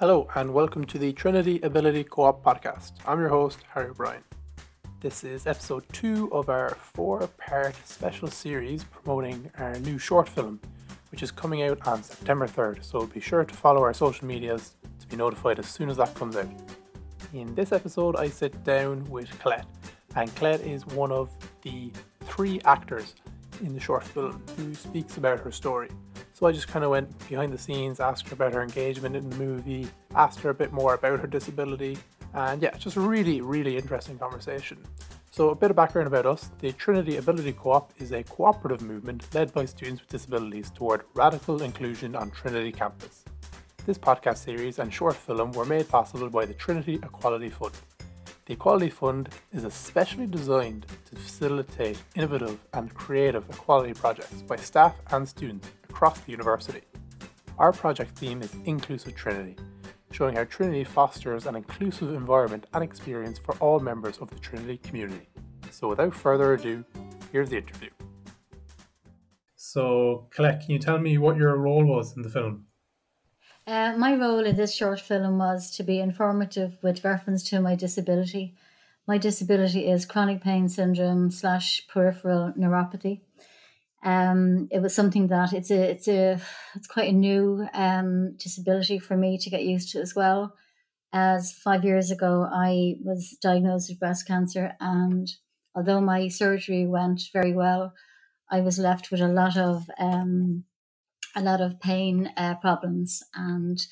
Hello, and welcome to the Trinity Ability Co op podcast. I'm your host, Harry O'Brien. This is episode two of our four part special series promoting our new short film, which is coming out on September 3rd. So be sure to follow our social medias to be notified as soon as that comes out. In this episode, I sit down with Colette, and Colette is one of the three actors in the short film who speaks about her story. So I just kind of went behind the scenes, asked her about her engagement in the movie, asked her a bit more about her disability, and yeah, just a really, really interesting conversation. So, a bit of background about us the Trinity Ability Co op is a cooperative movement led by students with disabilities toward radical inclusion on Trinity campus. This podcast series and short film were made possible by the Trinity Equality Fund. The Equality Fund is especially designed to facilitate innovative and creative equality projects by staff and students across the university. Our project theme is Inclusive Trinity, showing how Trinity fosters an inclusive environment and experience for all members of the Trinity community. So, without further ado, here's the interview. So, Colette, can you tell me what your role was in the film? Uh, my role in this short film was to be informative with reference to my disability. My disability is chronic pain syndrome slash peripheral neuropathy. Um, it was something that it's a it's a it's quite a new um, disability for me to get used to as well. As five years ago, I was diagnosed with breast cancer, and although my surgery went very well, I was left with a lot of um, a lot of pain uh, problems, and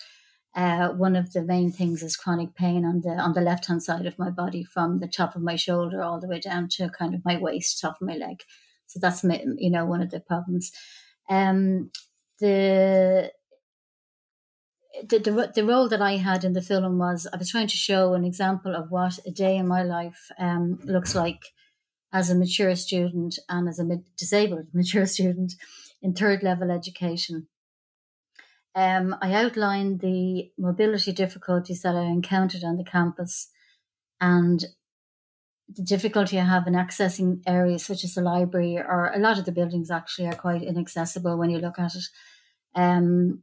uh, one of the main things is chronic pain on the on the left hand side of my body, from the top of my shoulder all the way down to kind of my waist, top of my leg. So that's you know one of the problems. Um, the the, the, the role that I had in the film was I was trying to show an example of what a day in my life um, looks like as a mature student and as a disabled mature student in third level education. Um, I outlined the mobility difficulties that I encountered on the campus and the difficulty I have in accessing areas such as the library or a lot of the buildings actually are quite inaccessible when you look at it. Um,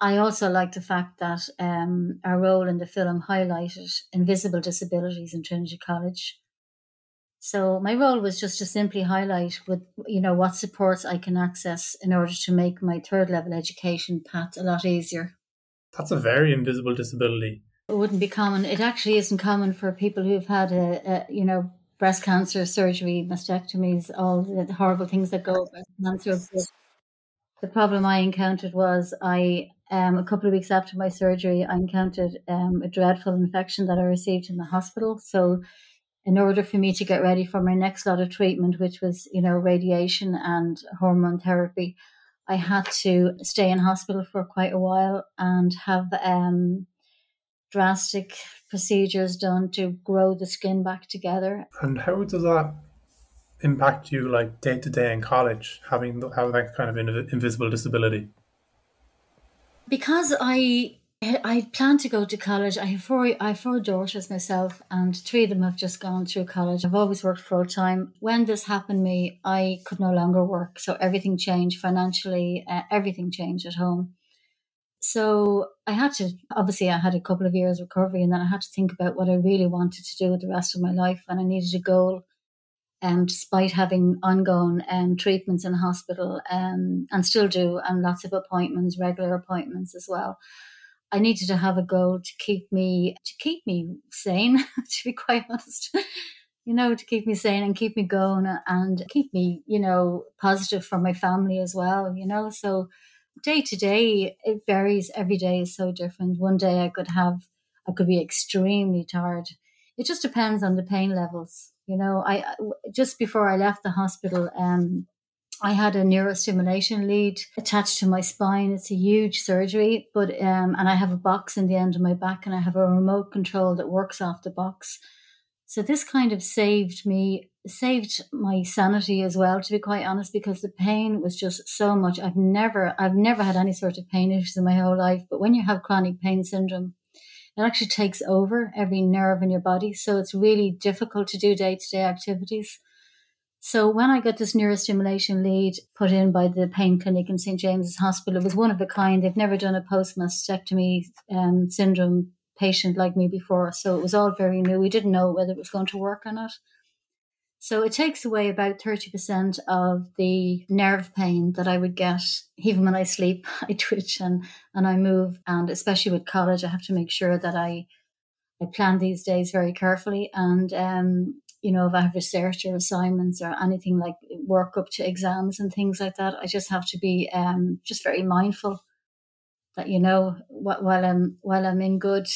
I also like the fact that um, our role in the film highlighted invisible disabilities in Trinity College. So my role was just to simply highlight with you know what supports I can access in order to make my third level education path a lot easier. That's a very invisible disability. It wouldn't be common. It actually isn't common for people who've had a, a you know breast cancer surgery, mastectomies, all the horrible things that go with breast cancer. The problem I encountered was I um, a couple of weeks after my surgery, I encountered um, a dreadful infection that I received in the hospital. So in order for me to get ready for my next lot of treatment, which was, you know, radiation and hormone therapy, I had to stay in hospital for quite a while and have um, drastic procedures done to grow the skin back together. And how does that impact you, like day to day in college, having having that kind of invisible disability? Because I I plan to go to college. I have four I have four daughters myself, and three of them have just gone through college. I've always worked full time. When this happened to me, I could no longer work, so everything changed financially. Uh, everything changed at home. So I had to obviously I had a couple of years recovery, and then I had to think about what I really wanted to do with the rest of my life, and I needed a goal. Um, despite having ongoing um, treatments in hospital, um, and still do, and lots of appointments, regular appointments as well. I needed to have a goal to keep me to keep me sane, to be quite honest. you know, to keep me sane and keep me going and keep me, you know, positive for my family as well, you know. So day to day it varies. Every day is so different. One day I could have I could be extremely tired. It just depends on the pain levels. You know, I just before I left the hospital, um, I had a neurostimulation lead attached to my spine. It's a huge surgery, but um, and I have a box in the end of my back, and I have a remote control that works off the box. So this kind of saved me, saved my sanity as well, to be quite honest, because the pain was just so much. I've never, I've never had any sort of pain issues in my whole life, but when you have chronic pain syndrome, it actually takes over every nerve in your body. So it's really difficult to do day to day activities. So when I got this neurostimulation lead put in by the pain clinic in St James's Hospital, it was one of a kind. They've never done a post mastectomy um, syndrome patient like me before, so it was all very new. We didn't know whether it was going to work or not. So it takes away about 30% of the nerve pain that I would get. Even when I sleep, I twitch and, and I move. And especially with college, I have to make sure that I, I plan these days very carefully. And um, you know, if I have research or assignments or anything like work up to exams and things like that, I just have to be um, just very mindful that you know while I'm while I'm in good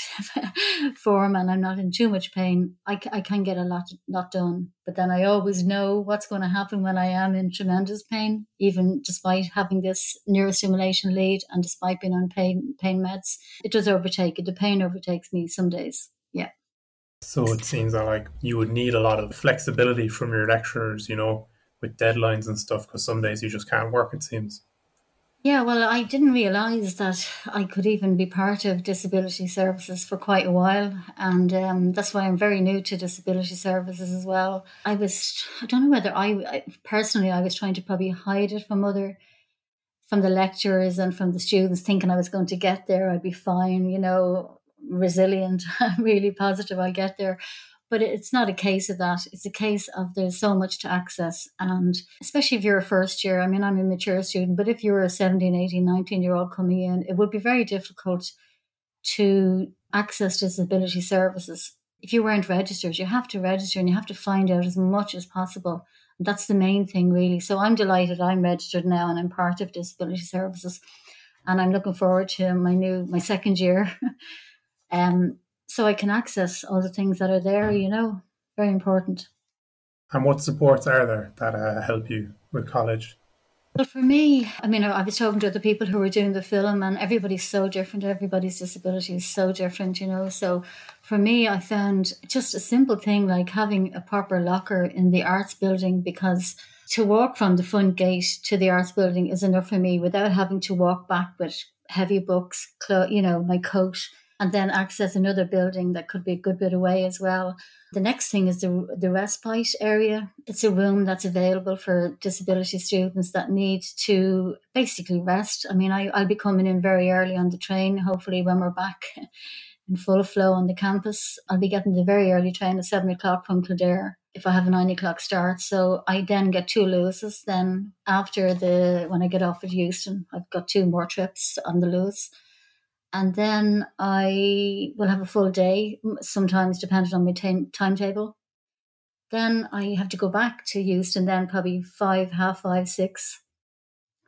form and I'm not in too much pain, I, I can get a lot lot done. But then I always know what's going to happen when I am in tremendous pain, even despite having this neurostimulation lead and despite being on pain pain meds. It does overtake it. The pain overtakes me some days. Yeah. So it seems that like you would need a lot of flexibility from your lecturers, you know, with deadlines and stuff, because some days you just can't work. It seems. Yeah, well, I didn't realise that I could even be part of disability services for quite a while, and um, that's why I'm very new to disability services as well. I was, I don't know whether I, personally, I was trying to probably hide it from other, from the lecturers and from the students, thinking I was going to get there, I'd be fine, you know, resilient, really positive I'll get there. But it's not a case of that. It's a case of there's so much to access. And especially if you're a first year, I mean, I'm a mature student, but if you're a 17, 18, 19 year old coming in, it would be very difficult to access disability services. If you weren't registered, you have to register and you have to find out as much as possible. That's the main thing, really. So I'm delighted I'm registered now and I'm part of disability services. And I'm looking forward to my new, my second year Um, so I can access all the things that are there, you know, very important. And what supports are there that uh, help you with college? Well, for me, I mean, I was talking to the people who were doing the film, and everybody's so different. Everybody's disability is so different, you know. So for me, I found just a simple thing like having a proper locker in the arts building because to walk from the front gate to the arts building is enough for me without having to walk back with heavy books, clo- you know, my coat and then access another building that could be a good bit away as well. The next thing is the, the respite area. It's a room that's available for disability students that need to basically rest. I mean, I, I'll be coming in very early on the train, hopefully, when we're back in full flow on the campus. I'll be getting the very early train at seven o'clock from Kildare if I have a nine o'clock start. So I then get two Luases. Then after the when I get off at Heuston, I've got two more trips on the Luas and then I will have a full day, sometimes depending on my t- timetable. Then I have to go back to Heuston, then probably five, half five, six.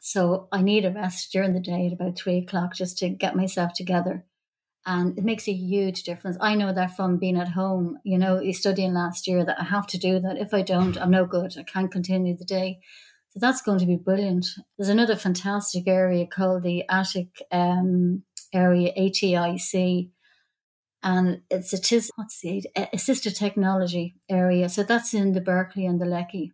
So I need a rest during the day at about three o'clock just to get myself together. And it makes a huge difference. I know that from being at home, you know, studying last year, that I have to do that. If I don't, I'm no good. I can't continue the day. So that's going to be brilliant. There's another fantastic area called the Attic um, area, ATIC, and it's a tis, what's the assisted technology area. So that's in the Berkeley and the Lecky.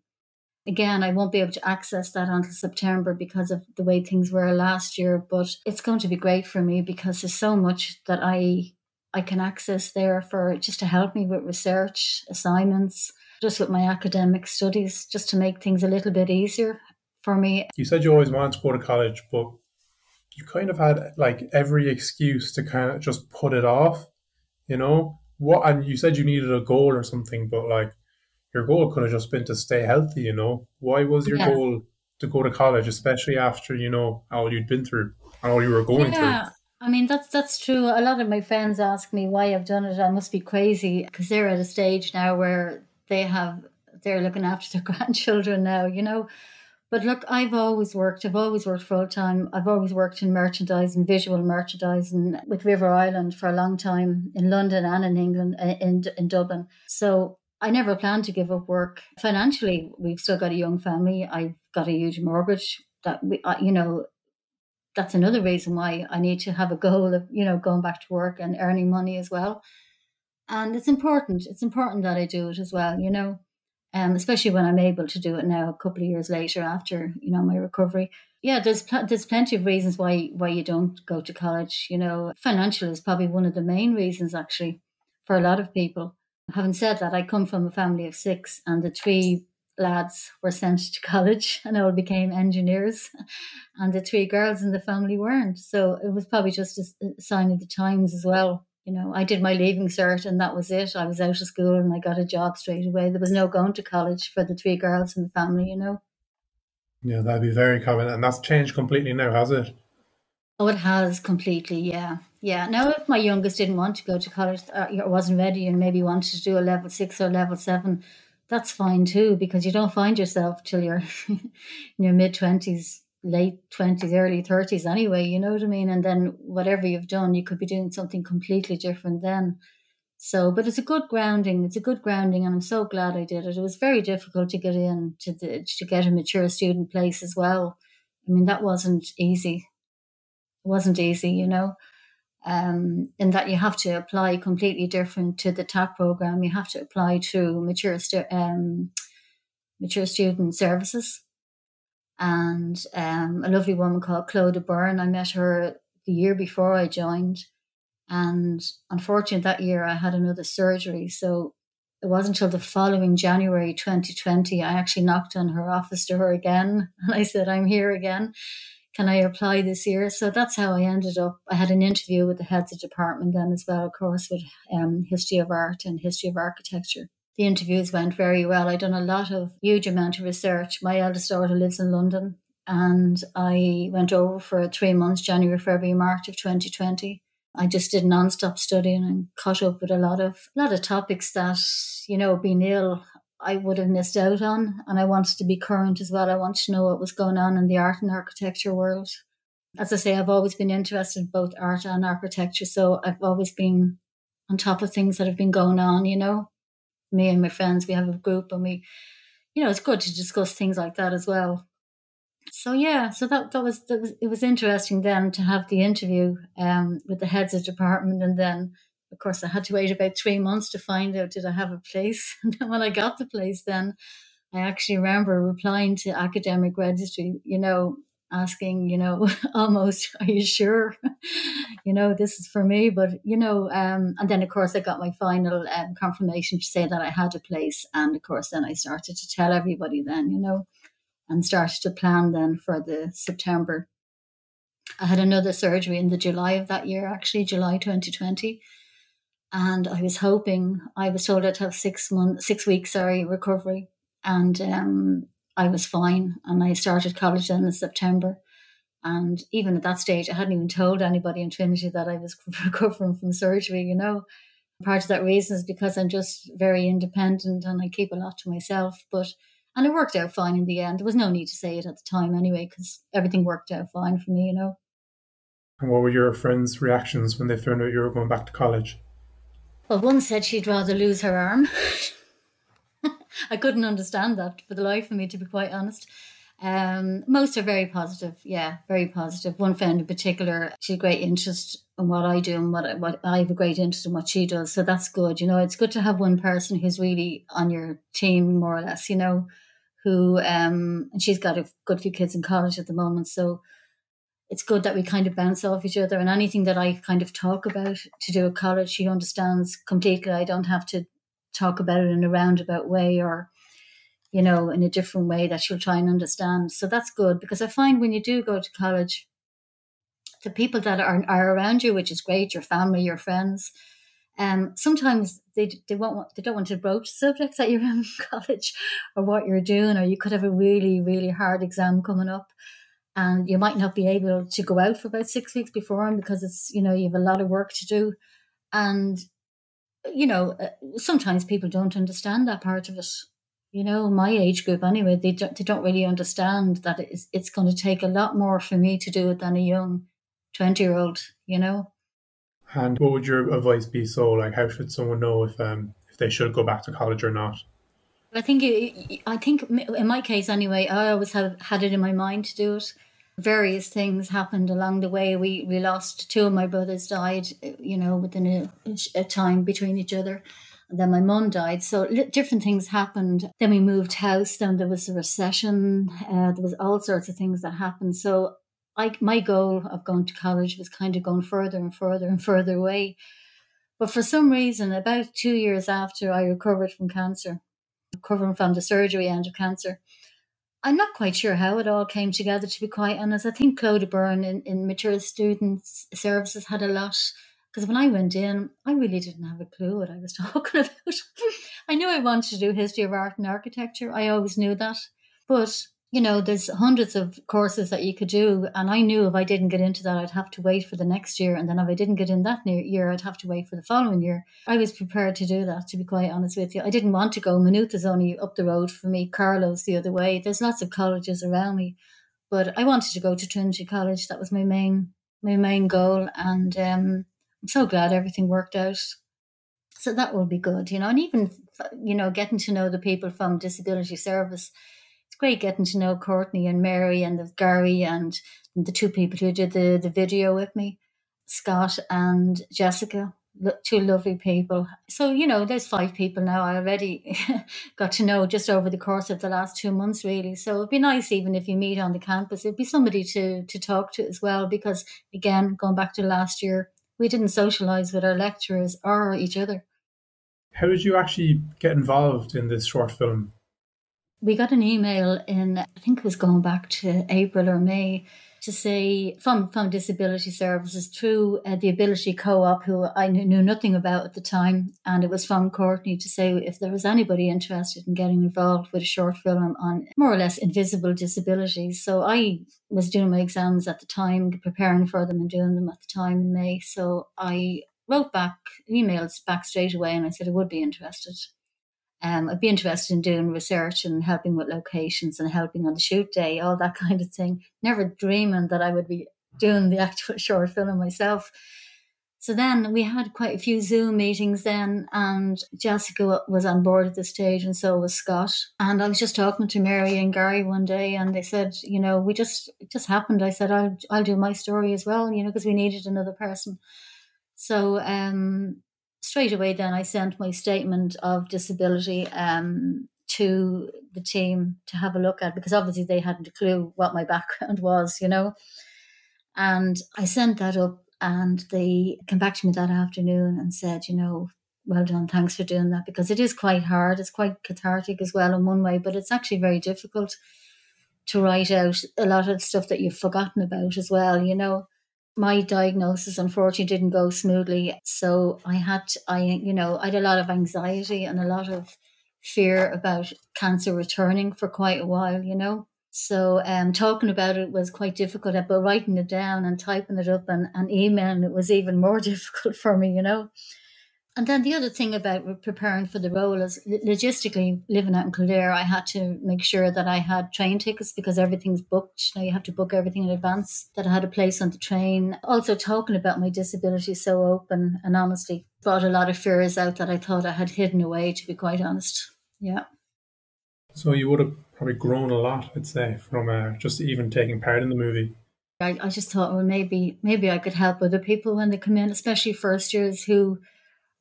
Again, I won't be able to access that until September because of the way things were last year, but it's going to be great for me because there's so much that I I can access there for just to help me with research, assignments, just with my academic studies, just to make things a little bit easier for me. You said you always wanted to go to college, but you kind of had like every excuse to kind of just put it off, you know? What and you said you needed a goal or something, but like your goal could have just been to stay healthy, you know? Why was your yeah. goal to go to college, especially after, you know, all you'd been through and all you were going yeah. through? I mean that's that's true. A lot of my friends ask me why I've done it. I must be crazy because they're at a stage now where they have they're looking after their grandchildren now, you know. But look, I've always worked. I've always worked full time. I've always worked in merchandising, visual merchandising with River Island for a long time in London and in England, uh, in in Dublin. So I never planned to give up work. Financially, we've still got a young family. I've got a huge mortgage that we, you know, that's another reason why I need to have a goal of, you know, going back to work and earning money as well. And it's important. It's important that I do it as well, you know um, especially when I'm able to do it now, a couple of years later after you know my recovery. Yeah, there's pl- there's plenty of reasons why why you don't go to college. You know, financial is probably one of the main reasons actually for a lot of people. Having said that, I come from a family of six, and the three lads were sent to college and all became engineers, and the three girls in the family weren't. So it was probably just a sign of the times as well. You know, I did my leaving cert and that was it. I was out of school and I got a job straight away. There was no going to college for the three girls in the family, you know. Yeah, that'd be very common. And that's changed completely now, has it? Oh, it has completely, yeah. Yeah. Now, if my youngest didn't want to go to college uh, or wasn't ready and maybe wanted to do a level six or level seven, that's fine too, because you don't find yourself till you're in your mid 20s, late 20s, early 30s anyway, you know what I mean? And then whatever you've done, you could be doing something completely different then. So, but it's a good grounding. It's a good grounding, and I'm so glad I did it. It was very difficult to get in to the, to get a mature student place as well. I mean, that wasn't easy it wasn't easy, you know. Um, in that you have to apply completely different to the TAP program. You have to apply to mature stu- um, mature student services. And um, a lovely woman called Clodagh Byrne, I met her the year before I joined. And unfortunately, that year I had another surgery. So it wasn't until the following January 2020 I actually knocked on her office door again. And I said, I'm here again can I apply this year? So that's how I ended up. I had an interview with the heads of department then as well, of course, with um, history of art and history of architecture. The interviews went very well. I'd done a lot of huge amount of research. My eldest daughter lives in London, and I went over for three months, January, February, March of 2020. I just did non-stop studying and caught up with a lot of a lot of topics that you know being ill I would have missed out on. And I wanted to be current as well. I wanted to know what was going on in the art and architecture world. As I say, I've always been interested in both art and architecture. So I've always been on top of things that have been going on, you know. Me and my friends, we have a group and we, you know, it's good to discuss things like that as well. So yeah, so that that was that was it was interesting then to have the interview um, with the heads of department and then of course, I had to wait about three months to find out did I have a place. And then when I got the place, then I actually remember replying to academic registry, you know, asking, you know, almost, are you sure? you know, this is for me. But, you know, um, and then of course I got my final um, confirmation to say that I had a place. And of course, then I started to tell everybody then, you know, and started to plan then for the September. I had another surgery in the July of that year, actually, July 2020 and I was hoping I was told I'd have six months, six weeks, sorry, recovery, and um, I was fine. And I started college then in September, and even at that stage, I hadn't even told anybody in Trinity that I was recovering from surgery. You know, part of that reason is because I'm just very independent and I keep a lot to myself. But and it worked out fine in the end. There was no need to say it at the time anyway, because everything worked out fine for me. You know. And what were your friends' reactions when they found out you were going back to college? Well, one said she'd rather lose her arm. I couldn't understand that for the life of me, to be quite honest. Um, most are very positive, yeah, very positive. One friend in particular, she great interest in what I do and what I, what I have a great interest in what she does. So that's good. You know, it's good to have one person who's really on your team, more or less. You know, who um, and she's got a good few kids in college at the moment, so it's good that we kind of bounce off each other and anything that I kind of talk about to do at college, she understands completely. I don't have to talk about it in a roundabout way or, you know, in a different way that she'll try and understand. So that's good because I find when you do go to college, the people that are, are around you, which is great, your family, your friends, um, sometimes they they won't want, they don't want to broach subjects that you're in college or what you're doing, or you could have a really really hard exam coming up, and you might not be able to go out for about six weeks beforehand because it's you know you have a lot of work to do and you know uh, sometimes people don't understand that part of it. You know my age group anyway they don't, they don't really understand that it's, it's going to take a lot more for me to do it than a young 20 year old you know? And what would your advice be? So like how should someone know if um if they should go back to college or not? I think I think in my case anyway, I always have had it in my mind to do it various things happened along the way. We we lost two of my brothers died, you know, within a, a time between each other. And then my mum died. So different things happened. Then we moved house. Then there was a recession. Uh, there was all sorts of things that happened. So I, my goal of going to college was kind of going further and further and further away. But for some reason, about two years after I recovered from cancer, recovering from the surgery end of cancer. I'm not quite sure how it all came together, to be quite honest. I think Clodagh Byrne in, in Mature Students Services had a lot because when I went in, I really didn't have a clue what I was talking about. I knew I wanted to do history of art and architecture. I always knew that. But you know, there's hundreds of courses that you could do. And I knew if I didn't get into that, I'd have to wait for the next year. And then if I didn't get in that year, I'd have to wait for the following year. I was prepared to do that, to be quite honest with you. I didn't want to go. Maynooth only up the road for me, Carlow's the other way. There's lots of colleges around me. But I wanted to go to Trinity College. That was my main my main goal. And um, I'm so glad everything worked out. So that will be good, you know, and even, you know, getting to know the people from disability service it's great getting to know Courtney and Mary and Gary and the two people who did the, the video with me, Scott and Jessica, two lovely people. So, you know, there's five people now I already got to know just over the course of the last two months, really. So it'd be nice even if you meet on the campus, it'd be somebody to, to talk to as well, because again, going back to last year, we didn't socialize with our lecturers or each other. How did you actually get involved in this short film? We got an email in, I think it was going back to April or May, to say from from disability services through uh, the ability co-op who i knew, knew, nothing about at the time. And it was from courtney to say if there was anybody interested in getting involved with a short film on more or less invisible disabilities. So i was doing my exams at the time preparing for them and doing them at the time in may. So i wrote back emails back straight away and i said i would be interested um, I'd be interested in doing research and helping with locations and helping on the shoot day, all that kind of thing. Never dreaming that I would be doing the actual short film myself. So then we had quite a few Zoom meetings then, and Jessica was on board at this stage, and so was Scott. And I was just talking to Mary and Gary one day, and they said, you know, we just it just happened. I said, I'll I'll do my story as well, you know, because we needed another person. So um, straight away then I sent my statement of disability um, to the team to have a look at because obviously they hadn't a clue what my background was, you know. And I sent that up and they came back to me that afternoon and said, you know, well done, thanks for doing that because it is quite hard. It's quite cathartic as well in one way, but it's actually very difficult to write out a lot of stuff that you've forgotten about as well, you know my diagnosis unfortunately didn't go smoothly. So i had i you know i had a lot of anxiety and a lot of fear about cancer returning for quite a while you know? So um, talking about it was quite difficult but writing it down and typing it up and, and emailing it was even more difficult for me you know and then the other thing about preparing for the role is logistically living out in Kildare, I had to make sure that I had train tickets because everything's booked. Now you have to book everything in advance, that I had a place on the train. Also, talking about my disability so open and honestly brought a lot of fears out that I thought I had hidden away, to be quite honest. Yeah. So you would have probably grown a lot, I'd say, from uh, just even taking part in the movie. I, I just thought, well, maybe maybe I could help other people when they come in, especially first years who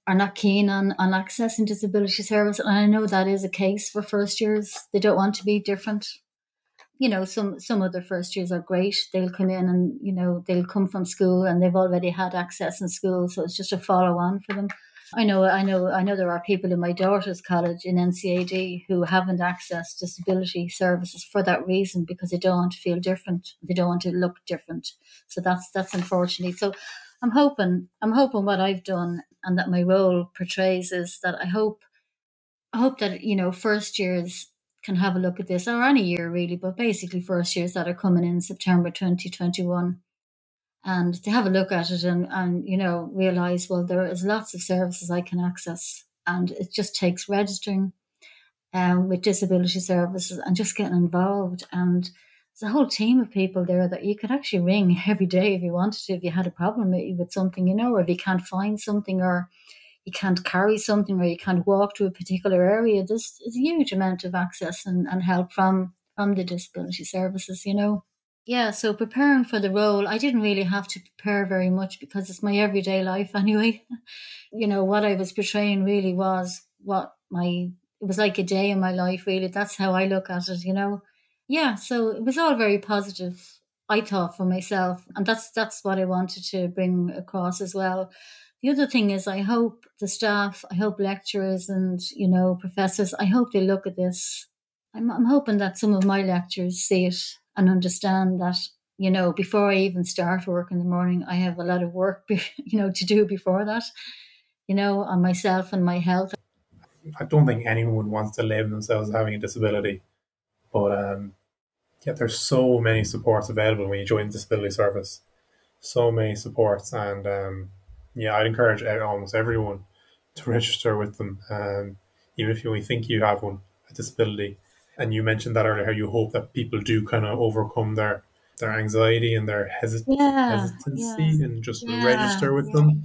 are not keen on, on accessing disability service. And I know that is a case for first years. They don't want to be different. You know, some some other first years are great. They'll come in and, you know, they'll come from school and they've already had access in school. So it's just a follow on for them. I know I know I know there are people in my daughter's college in NCAD who haven't accessed disability services for that reason because they don't want to feel different. They don't want to look different. So that's that's unfortunately. So I'm hoping I'm hoping what I've done and that my role portrays is that I hope I hope that you know first years can have a look at this or any year really, but basically first years that are coming in September 2021 and to have a look at it and, and you know realize well there is lots of services I can access and it just takes registering um, with disability services and just getting involved and there's a whole team of people there that you could actually ring every day if you wanted to, if you had a problem with something, you know, or if you can't find something or you can't carry something or you can't walk to a particular area. There's, there's a huge amount of access and, and help from from the disability services, you know. Yeah, so preparing for the role, I didn't really have to prepare very much because it's my everyday life anyway. you know, what I was portraying really was what my it was like a day in my life really. That's how I look at it, you know yeah, so it was all very positive. I thought for myself, and that's that's what I wanted to bring across as well. the other thing is, I hope the staff, I hope lecturers and, you know, professors, I hope they look at this. I'm, I'm hoping that some of my lecturers see it and understand that, you know, before I even start work in the morning, I have a lot of work, you know, to do before that, you know, on myself and my health. I don't think anyone wants to label themselves having a disability, but um, yeah, there's so many supports available when you join the disability service. So many supports, and um, yeah, I'd encourage almost everyone to register with them, um, even if you only think you have one, a disability. And you mentioned that earlier, how you hope that people do kind of overcome their their anxiety and their hesit- yeah, hesitancy yeah. and just yeah, register with them.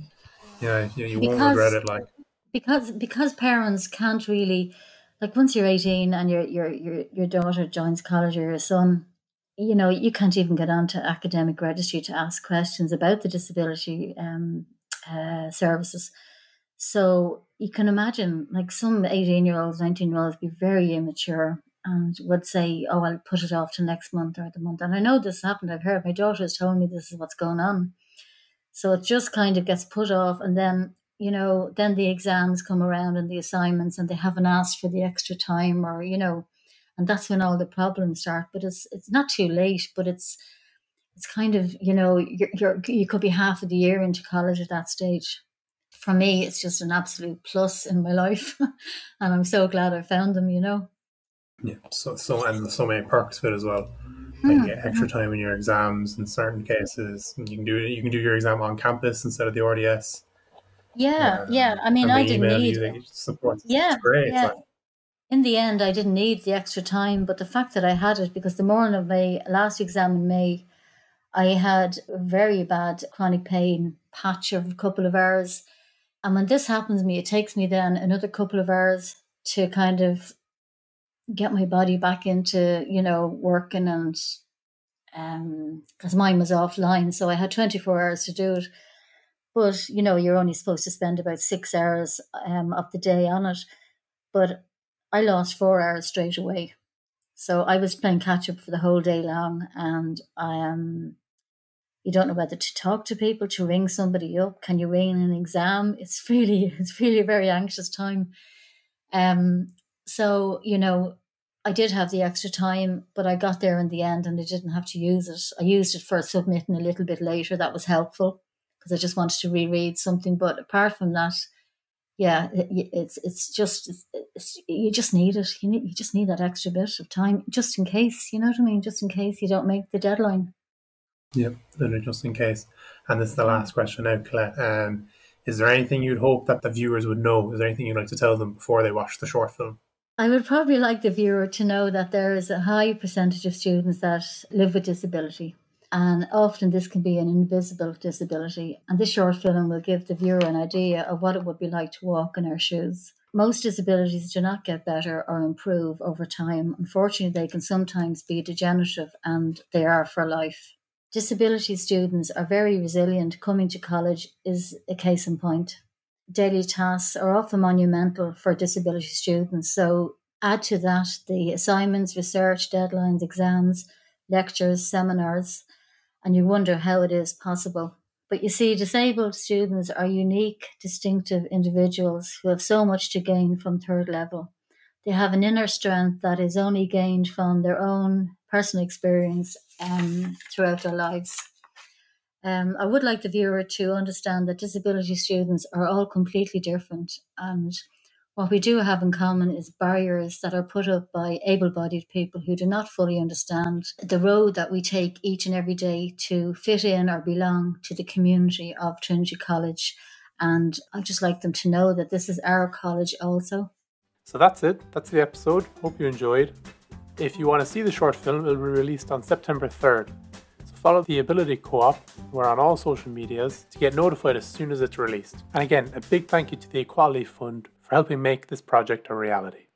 Yeah, yeah you because, won't regret it. Like because because parents can't really like once you're 18 and your your your your daughter joins college or your son you know you can't even get onto academic registry to ask questions about the disability um, uh, services. So you can imagine, like some 18 year olds, 19 year olds be very immature and would say, Oh, I'll put it off to next month or the month. And I know this happened. I've heard my daughter has told me this is what's going on. So it just kind of gets put off. And then, you know, then the exams come around and the assignments and they haven't asked for the extra time or, you know, and that's when all the problems start. But it's it's not too late, but it's it's kind of you know you're, you're you could be half of the year into college at that stage. For me it's just an absolute plus in my life and i'm so glad i found them you know? Yeah so so and so many perks of it as well. Like mm. extra time in your exams in certain cases. You can do it you can do your exam on campus instead of the rds yeah um, yeah i mean i didn't need support yeah it's great yeah. Like, in the end, I didn't need the extra time, but the fact that I had it because the morning of my last exam in May, I had a very bad chronic pain patch of a couple of hours. And when this happens to me, it takes me then another couple of hours to kind of get my body back into, you know, working and um because mine was offline. So I had 24 hours to do it. But, you know, you're only supposed to spend about six hours um, of the day on it. But I lost four hours straight away. So I was playing catch up for the whole day long, and I am. Um, you don't know whether to talk to people, to ring somebody up. Can you ring an exam? It's really, it's really a very anxious time. Um, so you know, I did have the extra time, but I got there in the end, and I didn't have to use it. I used it for submitting a little bit later. That was helpful because I just wanted to reread something. But apart from that, yeah, it, it's it's just it's, it's, you just need it. You need you just need that extra bit of time, just in case. You know what I mean? Just in case you don't make the deadline. Yep, literally just in case. And this is the last question now, Colette. Um, is there anything you'd hope that the viewers would know? Is there anything you'd like to tell them before they watch the short film? I would probably like the viewer to know that there is a high percentage of students that live with disability. And often this can be an invisible disability. And this short film will give the viewer an idea of what it would be like to walk in our shoes. Most disabilities do not get better or improve over time. Unfortunately, they can sometimes be degenerative and they are for life. Disability students are very resilient. Coming to college is a case in point. Daily tasks are often monumental for disability students. So, add to that the assignments, research, deadlines, exams, lectures, seminars, and you wonder how it is possible. But you see, disabled students are unique, distinctive individuals who have so much to gain from third level. They have an inner strength that is only gained from their own personal experience um, throughout their lives. Um, I would like the viewer to understand that disability students are all completely different and what we do have in common is barriers that are put up by able bodied people who do not fully understand the road that we take each and every day to fit in or belong to the community of Trinity College. And I'd just like them to know that this is our college also. So that's it. That's the episode. Hope you enjoyed. If you want to see the short film, it will be released on September 3rd. So follow the Ability Co op. We're on all social medias to get notified as soon as it's released. And again, a big thank you to the Equality Fund for helping make this project a reality.